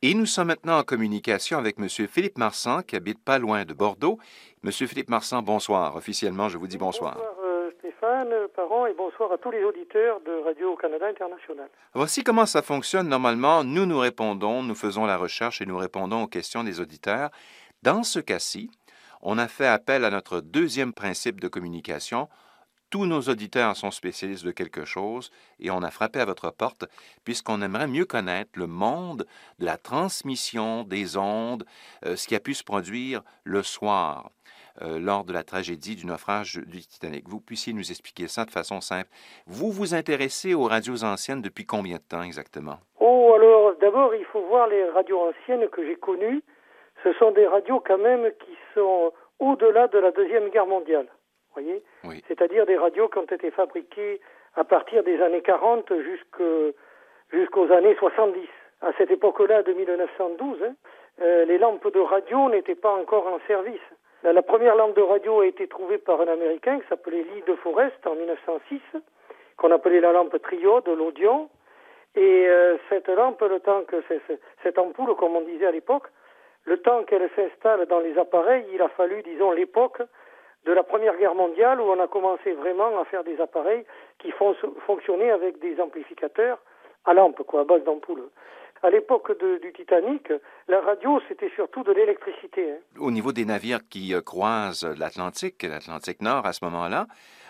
Et nous sommes maintenant en communication avec M. Philippe Marsan, qui habite pas loin de Bordeaux. M. Philippe Marsan, bonsoir. Officiellement, je vous dis bonsoir. Bonsoir euh, Stéphane, Parent, et bonsoir à tous les auditeurs de Radio-Canada International. Voici comment ça fonctionne normalement. Nous nous répondons, nous faisons la recherche et nous répondons aux questions des auditeurs. Dans ce cas-ci, on a fait appel à notre deuxième principe de communication, tous nos auditeurs sont spécialistes de quelque chose et on a frappé à votre porte puisqu'on aimerait mieux connaître le monde de la transmission des ondes, euh, ce qui a pu se produire le soir euh, lors de la tragédie du naufrage du Titanic. Vous puissiez nous expliquer ça de façon simple. Vous vous intéressez aux radios anciennes depuis combien de temps exactement? Oh, alors d'abord, il faut voir les radios anciennes que j'ai connues. Ce sont des radios quand même qui sont au-delà de la Deuxième Guerre mondiale oui. C'est-à-dire des radios qui ont été fabriquées à partir des années 40 jusqu'aux années 70. À cette époque-là, de 1912, hein, euh, les lampes de radio n'étaient pas encore en service. La, première lampe de radio a été trouvée par un Américain qui s'appelait Lee de Forest en 1906, qu'on appelait la lampe trio de l'Odion. Et euh, cette lampe, le temps que cette ampoule, comme on disait à l'époque, le temps qu'elle s'installe dans les appareils, il a fallu, disons, l'époque de la Première Guerre mondiale où on a commencé vraiment à faire des appareils qui font fonctionner avec des amplificateurs à lampe, quoi, à base d'ampoule. À l'époque du Titanic, la radio, c'était surtout de l'électricité. Hein. Au niveau des navires qui euh, croisent l'Atlantique, l'Atlantique Nord à ce moment-là,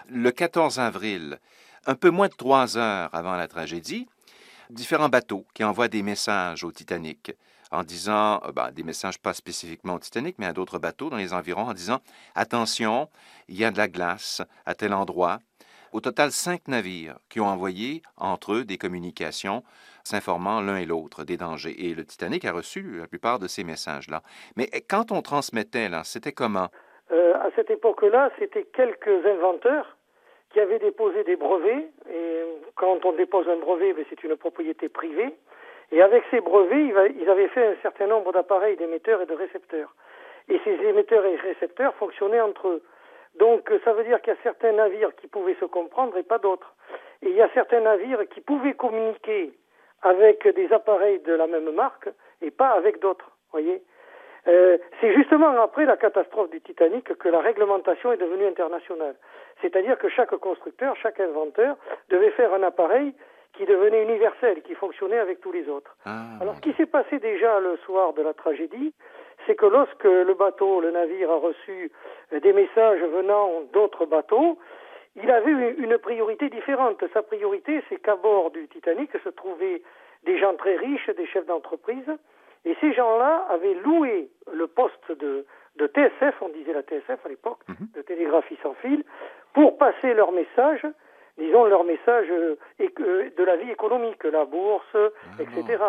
le 14 avril, un peu moins de trois heures avant la tragédie, différents bateaux qui envoient des messages au Titanic en disant euh, ben, des messages pas spécifiquement au Titanic, mais à d'autres bateaux dans les environs, en disant attention, il y a de la glace à tel endroit. Au total, cinq navires qui ont envoyé entre eux des communications s'informant l'un et l'autre des dangers. Et le Titanic a reçu la plupart de ces messages-là. Mais quand on transmettait, là, c'était comment? Euh, à cette époque-là, c'était quelques inventeurs qui avaient déposé des brevets. Et quand on dépose un brevet, ben, c'est une propriété privée. Et avec ces brevets, ils avaient fait un certain nombre d'appareils d'émetteurs et de récepteurs. Et ces émetteurs et récepteurs fonctionnaient entre eux. Donc ça veut dire qu'il y a certains navires qui pouvaient se comprendre et pas d'autres. Et il y a certains navires qui pouvaient communiquer avec des appareils de la même marque et pas avec d'autres. Voyez. Euh, c'est justement après la catastrophe du Titanic que la réglementation est devenue internationale. C'est-à-dire que chaque constructeur, chaque inventeur devait faire un appareil qui devenait universel, qui fonctionnait avec tous les autres. Ah. Alors ce qui s'est passé déjà le soir de la tragédie, c'est que lorsque le bateau, le navire a reçu des messages venant d'autres bateaux, il avait une priorité différente. Sa priorité, c'est qu'à bord du Titanic se trouvaient des gens très riches, des chefs d'entreprise, et ces gens-là avaient loué le poste de, de TSF, on disait la TSF à l'époque, Mhm. de télégraphie sans fil, pour passer leurs messages disons, leur message euh, euh, de la vie économique, la bourse, Ah etc.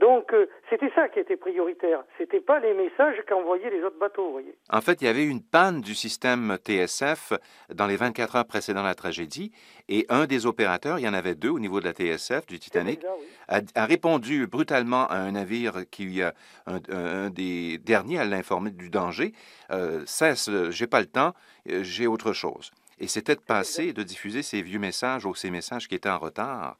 Donc, euh, c'était ça qui était prioritaire. C'était pas les messages qu'envoyaient les autres bateaux, vous voyez. En fait, il y avait une panne du système TSF dans les 24 heures précédant la tragédie, et un des opérateurs, il y en avait deux au niveau de la TSF, du Titanic, oui. a, a répondu brutalement à un navire qui, un, un des derniers à l'informer du danger, euh, cesse, j'ai pas le temps, j'ai autre chose. Et c'était de passer, de diffuser ces vieux messages ou ces messages qui étaient en retard.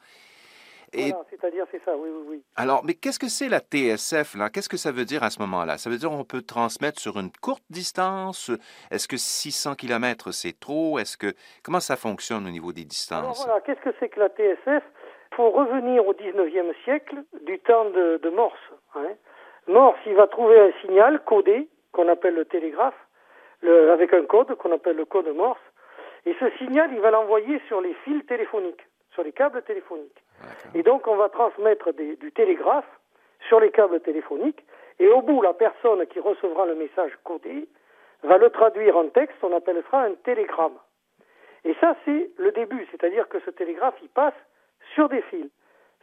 Et Voilà, c'est-à-dire, c'est ça, oui, oui, oui. alors, mais qu'est-ce que c'est la TSF, là? Qu'est-ce que ça veut dire à ce moment-là? Ça veut dire qu'on peut transmettre sur une courte distance? Est-ce que 600 km, c'est trop? Est-ce que... Comment ça fonctionne au niveau des Alors distances? voilà, qu'est-ce que c'est que la TSF faut revenir au 19e siècle, du temps de, de Morse. Hein. Morse, il va trouver un signal codé, qu'on appelle le télégraphe, le- avec un code qu'on appelle le code Morse, et ce signal, il va l'envoyer sur les fils téléphoniques, sur les câbles téléphoniques. Et donc, on va transmettre des- du télégraphe sur les câbles téléphoniques, et au bout, la personne qui recevra le message codé va le traduire en texte, on appelle ça un télégramme. Et ça, c'est le début, c'est-à-dire que ce télégraphe, il passe sur des fils,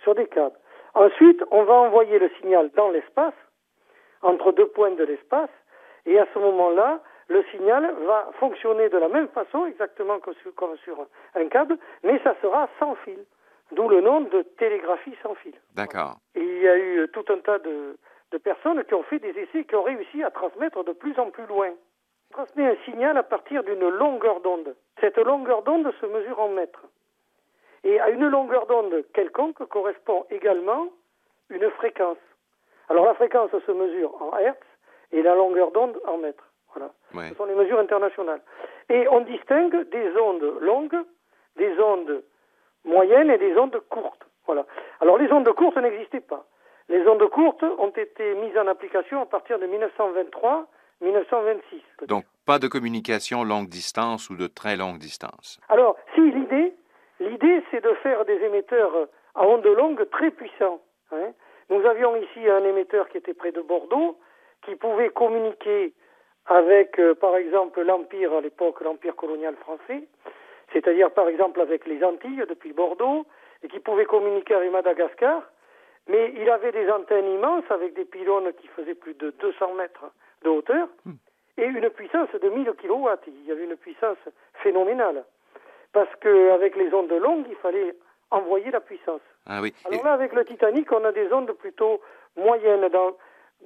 sur des câbles. Ensuite, on va envoyer le signal dans l'espace, entre deux points de l'espace, et à ce moment-là, le signal va fonctionner de la même façon, exactement que sur- comme sur un câble, mais ça sera sans fil. D'où le nom de télégraphie sans fil. D'accord. Et il y a eu tout un tas de, de personnes qui ont fait des essais qui ont réussi à transmettre de plus en plus loin. On transmet un signal à partir d'une longueur d'onde. Cette longueur d'onde se mesure en mètres. Et à une longueur d'onde quelconque correspond également une fréquence. Alors la fréquence se mesure en hertz et la longueur d'onde en mètres. Voilà. Ouais. Ce sont les mesures internationales. Et on distingue des ondes longues, des ondes moyennes et des ondes courtes. Voilà. Alors les ondes courtes n'existaient pas. Les ondes courtes ont été mises en application à partir de 1923-1926. Donc, pas de communication longue distance ou de très longue distance. Alors, si l'idée, l'idée, c'est de faire des émetteurs à ondes longues très puissants. hein. Nous avions ici un émetteur qui était près de Bordeaux, qui pouvait communiquer avec, euh, par exemple, l'Empire à l'époque, l'Empire colonial français, c'est-à-dire, par exemple, avec les Antilles depuis Bordeaux, et qui pouvait communiquer avec Madagascar. Mais il avait des antennes immenses avec des pylônes qui faisaient plus de 200 mètres de hauteur et une puissance de 1000 kW. Il y avait une puissance phénoménale. Parce qu'avec les ondes longues, il fallait envoyer la puissance. Ah oui. Alors là, avec le Titanic, on a des ondes plutôt moyennes, dans,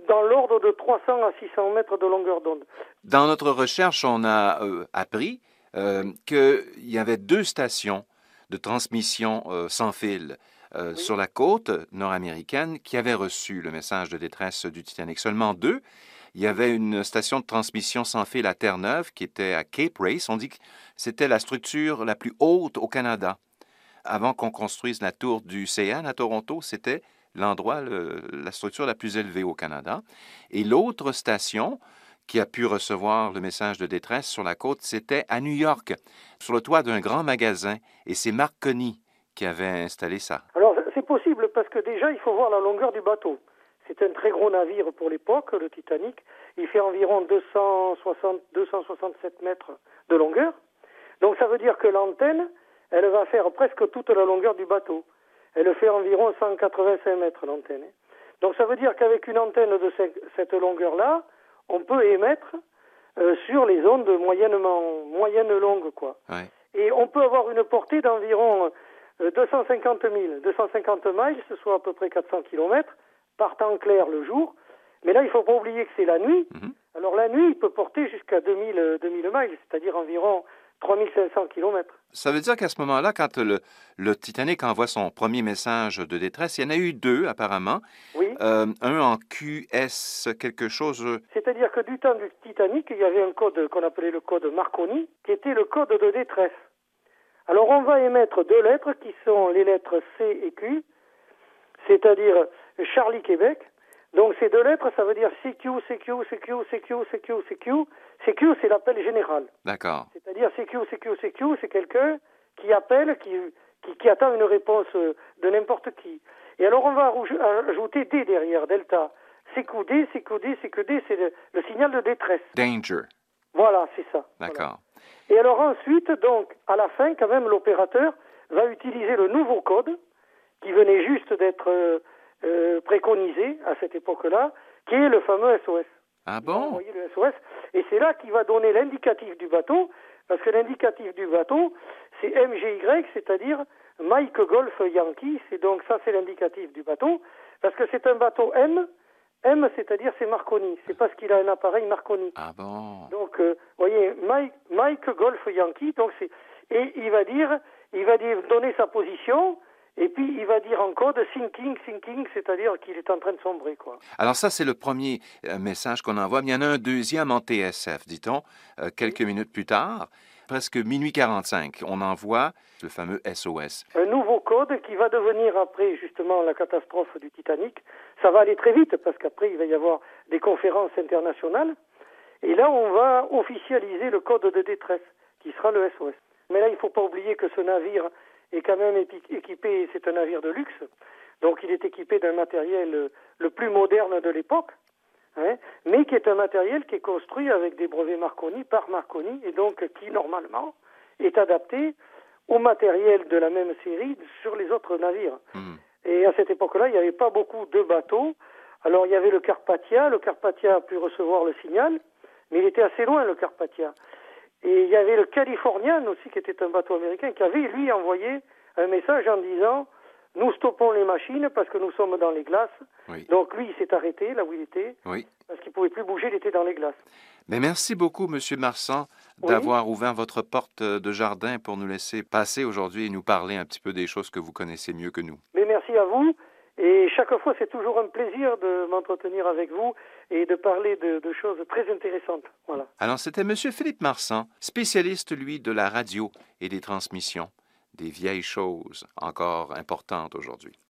dans l'ordre de 300 à 600 mètres de longueur d'onde. Dans notre recherche, on a euh, appris euh, qu'il y avait deux stations de transmission euh, sans fil euh, sur la côte nord-américaine qui avaient reçu le message de détresse du Titanic. Seulement deux. Il y avait une station de transmission sans fil à Terre-Neuve qui était à Cape Race. On dit que c'était la structure la plus haute au Canada. Avant qu'on construise la tour du CN à Toronto, c'était l'endroit, le- la structure la plus élevée au Canada. Et l'autre station qui a pu recevoir le message de détresse sur la côte, c'était à New York, sur le toit d'un grand magasin. Et c'est Marconi qui avait installé ça. Alors c'est possible parce que déjà, il faut voir la longueur du bateau. C'est un très gros navire pour l'époque, le Titanic. Il fait environ 260, 267 mètres de longueur. Donc ça veut dire que l'antenne, elle va faire presque toute la longueur du bateau. Elle fait environ 185 mètres l'antenne. Donc ça veut dire qu'avec une antenne de ce- cette longueur-là, on peut émettre euh, sur les ondes moyennement moyenne longues, quoi. Ouais. Et on peut avoir une portée d'environ euh, 250 000, 250 miles, ce soit à peu près 400 km, par temps clair le jour. Mais là, il faut pas oublier que c'est la nuit. Mhm. Alors la nuit, il peut porter jusqu'à 2000, euh, 2000 miles, c'est-à-dire environ 3500 km. Ça veut dire qu'à ce moment-là, quand le, le Titanic envoie son premier message de détresse, il y en a eu deux apparemment. Oui. Euh, un en QS quelque chose. C'est-à-dire que du temps du Titanic, il y avait un code qu'on appelait le code Marconi, qui était le code de détresse. Alors on va émettre deux lettres qui sont les lettres C et Q, c'est-à-dire Charlie Québec. Donc ces deux lettres, ça veut dire CQ, CQ, CQ, CQ, CQ, CQ. CQ, c'est l'appel général. D'accord. C'est-à-dire CQ, CQ, CQ, c'est quelqu'un qui appelle, qui, qui, qui attend une réponse euh, de n'importe qui. Et alors on va ajouter D derrière, delta. CQD, CQD, CQD, c'est le, le signal de détresse. Danger. Voilà, c'est ça. Voilà. D'accord. Et alors ensuite, donc, à la fin, quand même, l'opérateur va utiliser le nouveau code qui venait juste d'être euh, euh, préconisé à cette époque-là, qui est le fameux SOS. Ah bon? le SOS, et c'est là qu'il va donner l'indicatif du bateau, parce que l'indicatif du bateau, c'est MGY, c'est-à-dire Mike Golf Yankee, c'est donc ça c'est l'indicatif du bateau, parce que c'est un bateau M, M c'est-à-dire c'est Marconi, c'est parce qu'il a un appareil Marconi. Ah bon? Donc, euh, voyez, Mike, Mike Golf Yankee, donc c'est, et il va dire, il va dire, donner sa position, et puis il va dire en code sinking, sinking, c'est-à-dire qu'il est en train de sombrer, quoi. Alors ça, c'est le premier euh, message qu'on envoie. Mais il y en a un deuxième en TSF, dit-on, euh, quelques minutes plus tard, presque minuit 45. On envoie le fameux SOS. Un nouveau code qui va devenir après justement la catastrophe du Titanic. Ça va aller très vite parce qu'après il va y avoir des conférences internationales. Et là, on va officialiser le code de détresse qui sera le SOS. Mais là, il ne faut pas oublier que ce navire est quand même équipé, c'est un navire de luxe, donc il est équipé d'un matériel euh, le plus moderne de l'époque, hein, mais qui est un matériel qui est construit avec des brevets Marconi par Marconi et donc qui normalement est adapté au matériel de la même série sur les autres navires. Hmm. Et à cette époque-là, il n'y avait pas beaucoup de bateaux. Alors il y avait le Carpathia, le Carpathia a pu recevoir le signal, mais il était assez loin le Carpathia. Et il y avait le Californian aussi, qui était un bateau américain, qui avait, lui, envoyé un message en disant Nous stoppons les machines parce que nous sommes dans les glaces. Oui. Donc lui, il s'est arrêté là où il était, Oui. parce qu'il ne pouvait plus bouger, il était dans les glaces. Mais merci beaucoup, Monsieur Marsan, Oui. d'avoir ouvert votre porte de jardin pour nous laisser passer aujourd'hui et nous parler un petit peu des choses que vous connaissez mieux que nous. Mais merci à vous. Et chaque fois, c'est toujours un plaisir de m'entretenir avec vous et de parler de, choses très intéressantes. Voilà. Alors, c'était M. Philippe Marsan, spécialiste, lui, de la radio et des transmissions, des vieilles choses encore importantes aujourd'hui.